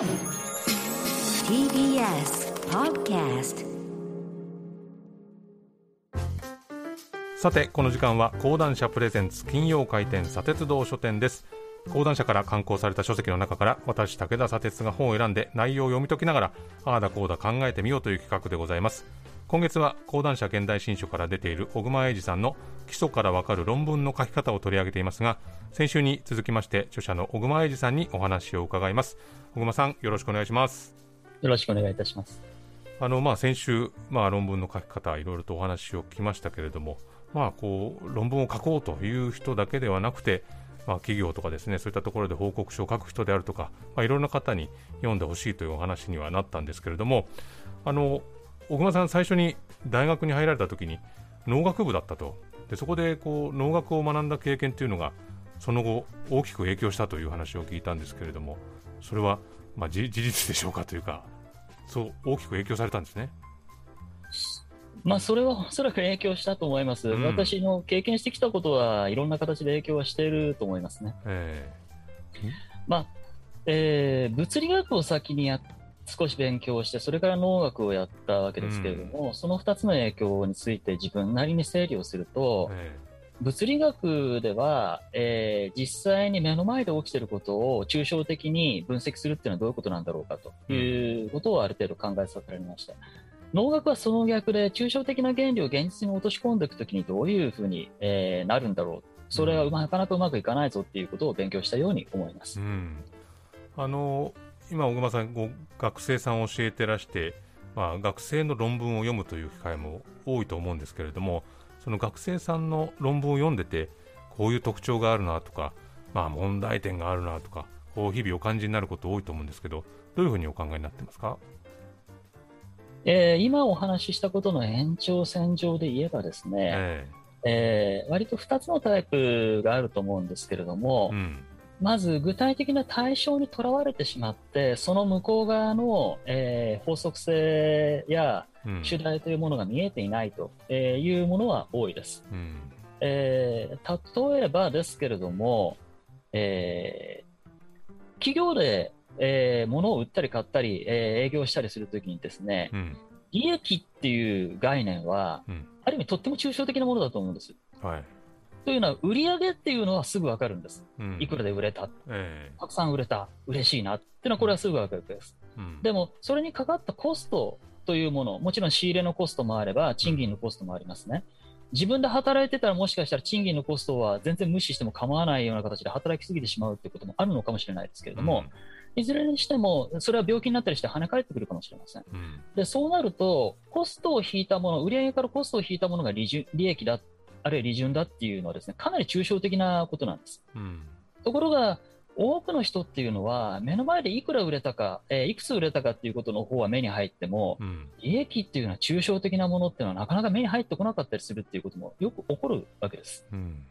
TBS Podcast さてこの時間は講談社プレゼンツ金曜回転砂鉄道書店です。講談社から刊行された書籍の中から私武田砂鉄が本を選んで内容を読み解きながらああだこうだ考えてみようという企画でございます。今月は講談社現代新書から出ている小熊英二さんの基礎からわかる論文の書き方を取り上げていますが先週に続きまして著者の小熊英二さんにお話を伺います小熊さんよろしくお願いしますよろしくお願いいたします。あのまあ先週、まあ、論文の書き方いろいろとお話を聞きましたけれども、まあ、こう論文を書こうという人だけではなくて、まあ、企業とかですねそういったところで報告書を書く人であるとか、まあ、いろんな方に読んでほしいというお話にはなったんですけれどもあの小熊さん最初に大学に入られた時に農学部だったとでそこでこう農学を学んだ経験というのがその後大きく影響したという話を聞いたんですけれどもそれは、まあ、じ事実でしょうかというかそう大きく影響されたんですね。まあ、それはおそらく影響したと思います、うん私の経験してきたことはいろんな形で影響はしていると思いますね。えまあえー物理学を先にや少し勉強して、それから農学をやったわけですけれども、その2つの影響について自分なりに整理をするーと、え物理学では、えー実際に目の前で起きていることを抽象的に分析するっていうのはどういうことなんだろうかということをある程度考えさせられました。農学はその逆で抽象的な原理を現実に落とし込んでいくときにどういうふうに、えーなるんだろう。それはうまなかなかうまくいかないぞっていうことを勉強したように思います。う。ん、あの今、小熊さんご学生さんを教えてらして、まあ、学生の論文を読むという機会も多いと思うんですけれどもその学生さんの論文を読んでてこういう特徴があるなとか、まあ、問題点があるなとかこう日々お感じになること多いと思うんですけどどういうふうにお考えになってますか、えー今お話ししたことの延長線上で言えばですね、ええ。ー割と2つのタイプがあると思うんですけれども、えうんまず具体的な対象にとらわれてしまって、その向こう側の、えー法則性やうん。主題というものが見えていないとえーいうものは多いです。うん。えー例えばですけれども、えー企業で、えー物を売ったり買ったり、えー営業したりするときにですね、うん。利益っていう概念は、うん。ある意味とっても抽象的なものだと思うんです。はいというのは、売上っていうのはすぐわかるんです。うん。いくらで売れた、えたくさん売れた、嬉しいなっていうのは、これはすぐわかるわけです。えうん。でも、それにかかったコストというもの、もちろん仕入れのコストもあれば、賃金のコストもありますね。自分で働いてたら、もしかしたら賃金のコストは全然無視しても構わないような形で働きすぎてしまうということもあるのかもしれないですけれども、いずれにしても、それは病気になったりして跳ね返ってくるかもしれません。うん。で、そうなると、コストを引いたもの、売上からコストを引いたものが利益だ、あるいは利潤だっていうのはですね、かなり抽象的なことなんです。うんところが、多くの人っていうのは、目の前でいくら売れたか、えーいくつ売れたかっていうことの方は目に入っても、うん利益っていうのは抽象的なものっていうのはなかなか目に入ってこなかったりするっていうこともよく起こるわけです。うん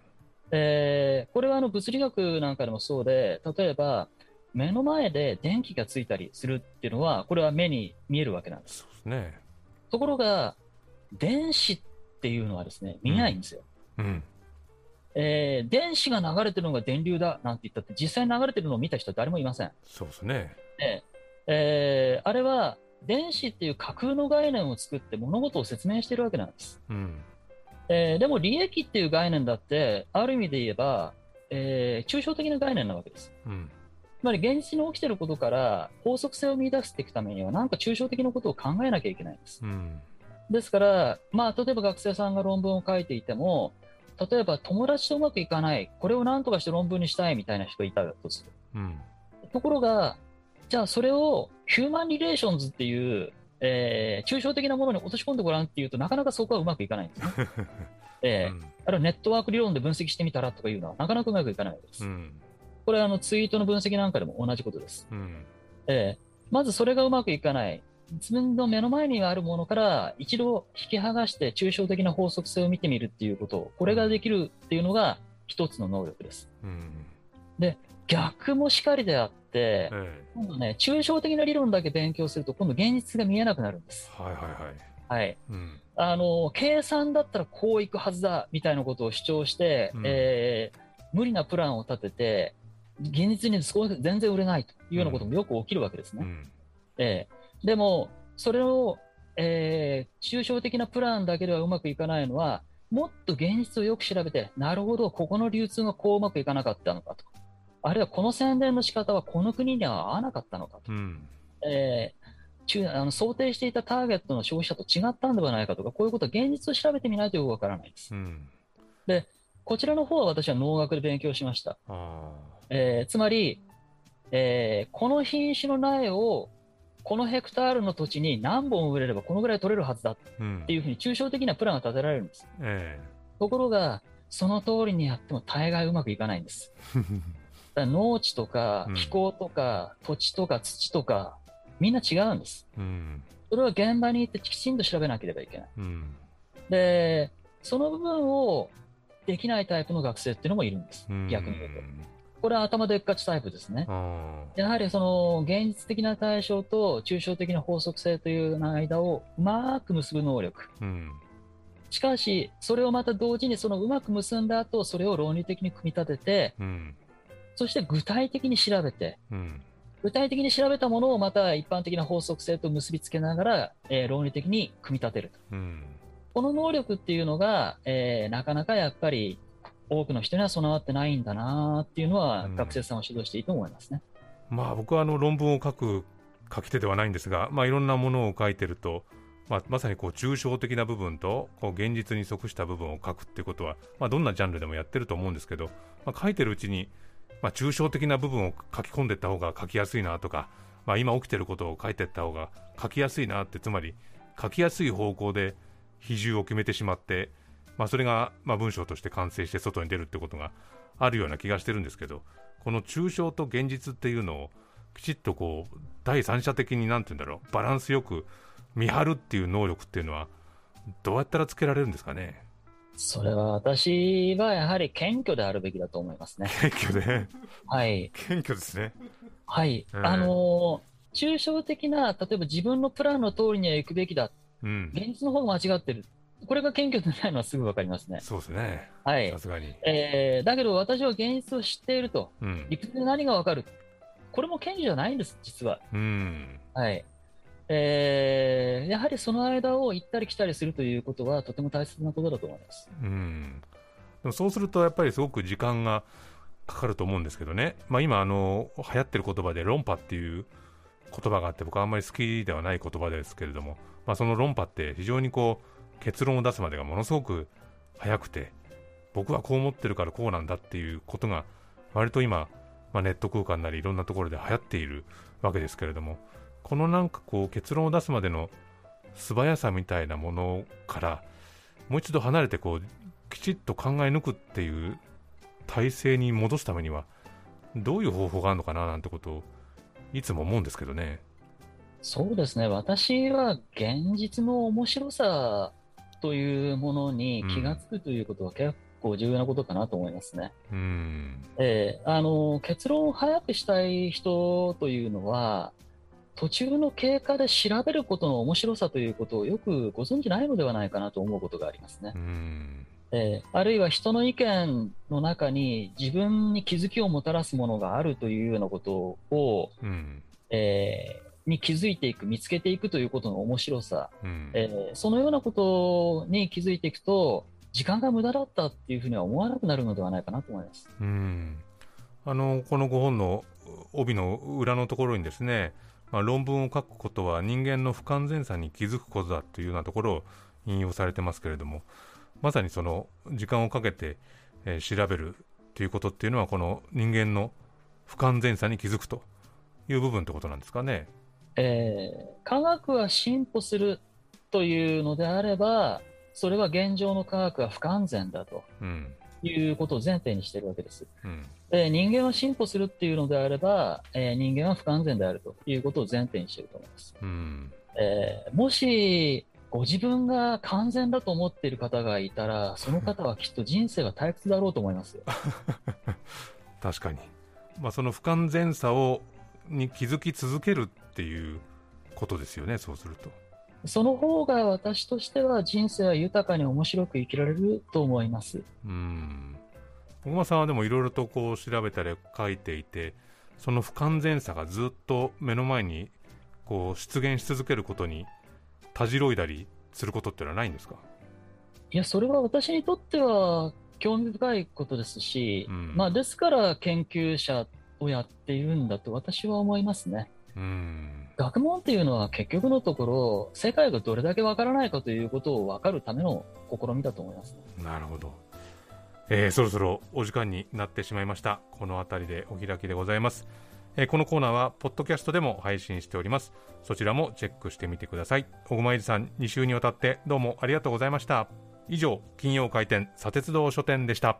えーこれはあの物理学なんかでもそうで、例えば、目の前で電気がついたりするっていうのは、これは目に見えるわけなんです。そうですねところが、電子っていうのはですね、見えないんですよ。うんえー電子が流れてるのが電流だなんて言ったって、実際に流れてるのを見た人は誰もいません。そうですねええーあれは電子っていう架空の概念を作って物事を説明しているわけなんです。うんえーでも利益っていう概念だって、ある意味で言えば、えー抽象的な概念なわけです。うんつまり現実に起きていることから法則性を見出していくためには、なんか抽象的なことを考えなきゃいけないんです。うんですから、まあ、例えば学生さんが論文を書いていても、例えば友達とうまくいかない、これを何とかして論文にしたいみたいな人がいたとする。うんところが、じゃあそれをヒューマンリレーションズっていう、えー抽象的なものに落とし込んでごらんっていうとなかなかそこはうまくいかないんですね。えーうんあるいはネットワーク理論で分析してみたらとかいうのはなかなかうまくいかないです。うんこれはあのツイートの分析なんかでも同じことです。うんえーまずそれがうまくいかない。自分の目の前にあるものから一度引き剥がして抽象的な法則性を見てみるっていうこと、これができるっていうのが一つの能力です。うん逆もしかりであって、え今度ね、抽象的な理論だけ勉強すると、今度現実が見えなくなるんです。えはいはいはいはい。うんあの、計算だったらこういくはずだ、みたいなことを主張して、うんえー無理なプランを立てて、現実に全然売れないというようなこともよく起きるわけですね。うんええでも、それを、えー抽象的なプランだけではうまくいかないのは、もっと現実をよく調べて、なるほど、ここの流通がこううまくいかなかったのかと。あるいはこの宣伝の仕方はこの国には合わなかったのかと。うんえー中あの想定していたターゲットの消費者と違ったんではないかとか、こういうことは現実を調べてみないとよくわからないですう。んこちらの方は私は農学で勉強しました。あえーつまり、えーこの品種の苗をこのヘクタールの土地に何本植えればこのぐらい取れるはずだっーうんていうふうに抽象的なプランが立てられるんです。えところが、その通りにやっても大概うまくいかないんです。え だから農地とかうん気候とか土地とか土とか、みんな違うんです。うんそれは現場に行ってきちんと調べなければいけない。うんで、その部分をできないタイプの学生っていうのもいるんですうん。逆に言うと。これは頭でっかちタイプですね。あやはりその現実的な対象と抽象的な法則性という間をうまく結ぶ能力。ーうんしかし、それをまた同時にそのうまく結んだ後、それを論理的に組み立てて、うんそして具体的に調べて、うん具体的に調べたものをまた一般的な法則性と結びつけながら、えー論理的に組み立てると。うんこの能力っていうのが、えーなかなかやっぱり多くの人には備わってないんだなっていうのは、うん学生さんを指導していいと思いますね。まあ僕はあの論文を書く書き手ではないんですが、まあ、いろんなものを書いてると、まあ、まさにこう抽象的な部分とこう現実に即した部分を書くっていうことは、まあ、どんなジャンルでもやってると思うんですけど、まあ、書いてるうちに、まあ、抽象的な部分を書き込んでいった方が書きやすいなとか、まあ、今起きてることを書いていった方が書きやすいなってつまり書きやすい方向で比重を決めてしまって、まあ、それがまあ文章として完成して外に出るってことがあるような気がしてるんですけどこの抽象と現実っていうのをきちっとこう第三者的になんて言うんだろうバランスよく見張るっていう能力っていうのはどうやったらつけられるんですかね？それは私はやはり謙虚であるべきだと思いますね。謙虚で？はい。謙虚ですねはい。うんあのー抽象的な、例えば自分のプランの通りには行くべきだ。うん現実の方が間違ってる。これが謙虚でないのはすぐわかりますね。そうですねはいさ。すがにえーだけど私は現実を知っていると。うん理屈で何がわかる。これも謙虚じゃないんです、実は。うんはい。えーやはりその間を行ったり来たりするということはとても大切なことだと思います。うんでもそうするとやっぱりすごく時間がかかると思うんですけどね、まあ、今あの流行ってる言葉で論破っていう言葉があって僕はあんまり好きではない言葉ですけれども、まあ、その論破って非常にこう結論を出すまでがものすごく早くて僕はこう思ってるからこうなんだっていうことが割と今、まあ、ネット空間なりいろんなところで流行っているわけですけれどもこのなんかこう結論を出すまでの素早さみたいなものからもう一度離れてこうきちっと考え抜くっていう体制に戻すためにはどういう方法があるのかななんてことをいつも思うんですけどね。そうですね。私は現実の面白さというものに気がつくということは結構重要なことかなと思いますね。うんえーあの結論を早くしたい人というのは途中の経過で調べることの面白さということをよくご存じないのではないかなと思うことがありますね。うんえーあるいは人の意見の中に自分に気づきをもたらすものがあるというようなことを、うんえーに気づいていく、見つけていくということの面白さ、うんえーそのようなことに気づいていくと、時間が無駄だったっていうふうには思わなくなるのではないかなと思います。うんあのこの5本の帯の裏のところにですね、まあ、論文を書くことは人間の不完全さに気づくことだというようなところを引用されてますけれどもまさにその時間をかけて、えー調べるということっていうのはこの人間の不完全さに気づくという部分ってことなんですかね。えー科学は進歩するというのであれば、それは現状の科学は不完全だとうんいうことを前提にしているわけです。うんえー人間は進歩するっていうのであれば、えー人間は不完全であるということを前提にしていると思います。うんえーもし、ご自分が完全だと思っている方がいたら、その方はきっと人生が退屈だろうと思いますよ。確かに、まあ、その不完全さをに気づき続けるっていうことですよねそうすると。その方が私としては人生は豊かに面白く生きられると思います。うん小熊さんはでもいろいろとこう調べたり書いていてその不完全さがずっと目の前にこう出現し続けることにたじろいだりすることってのはないんですか？いや、それは私にとっては興味深いことですし、うんまあ、ですから研究者をやっているんだと私は思いますね。うん。学問っていうのは結局のところ、世界がどれだけわからないかということを分かるための試みだと思います、ね。なるほど、えーそろそろお時間になってしまいました。この辺りでお開きでございます、えーこのコーナーはポッドキャストでも配信しております。そちらもチェックしてみてください。小熊入さん2週にわたってどうもありがとうございました。以上金曜開店砂鉄道書店でした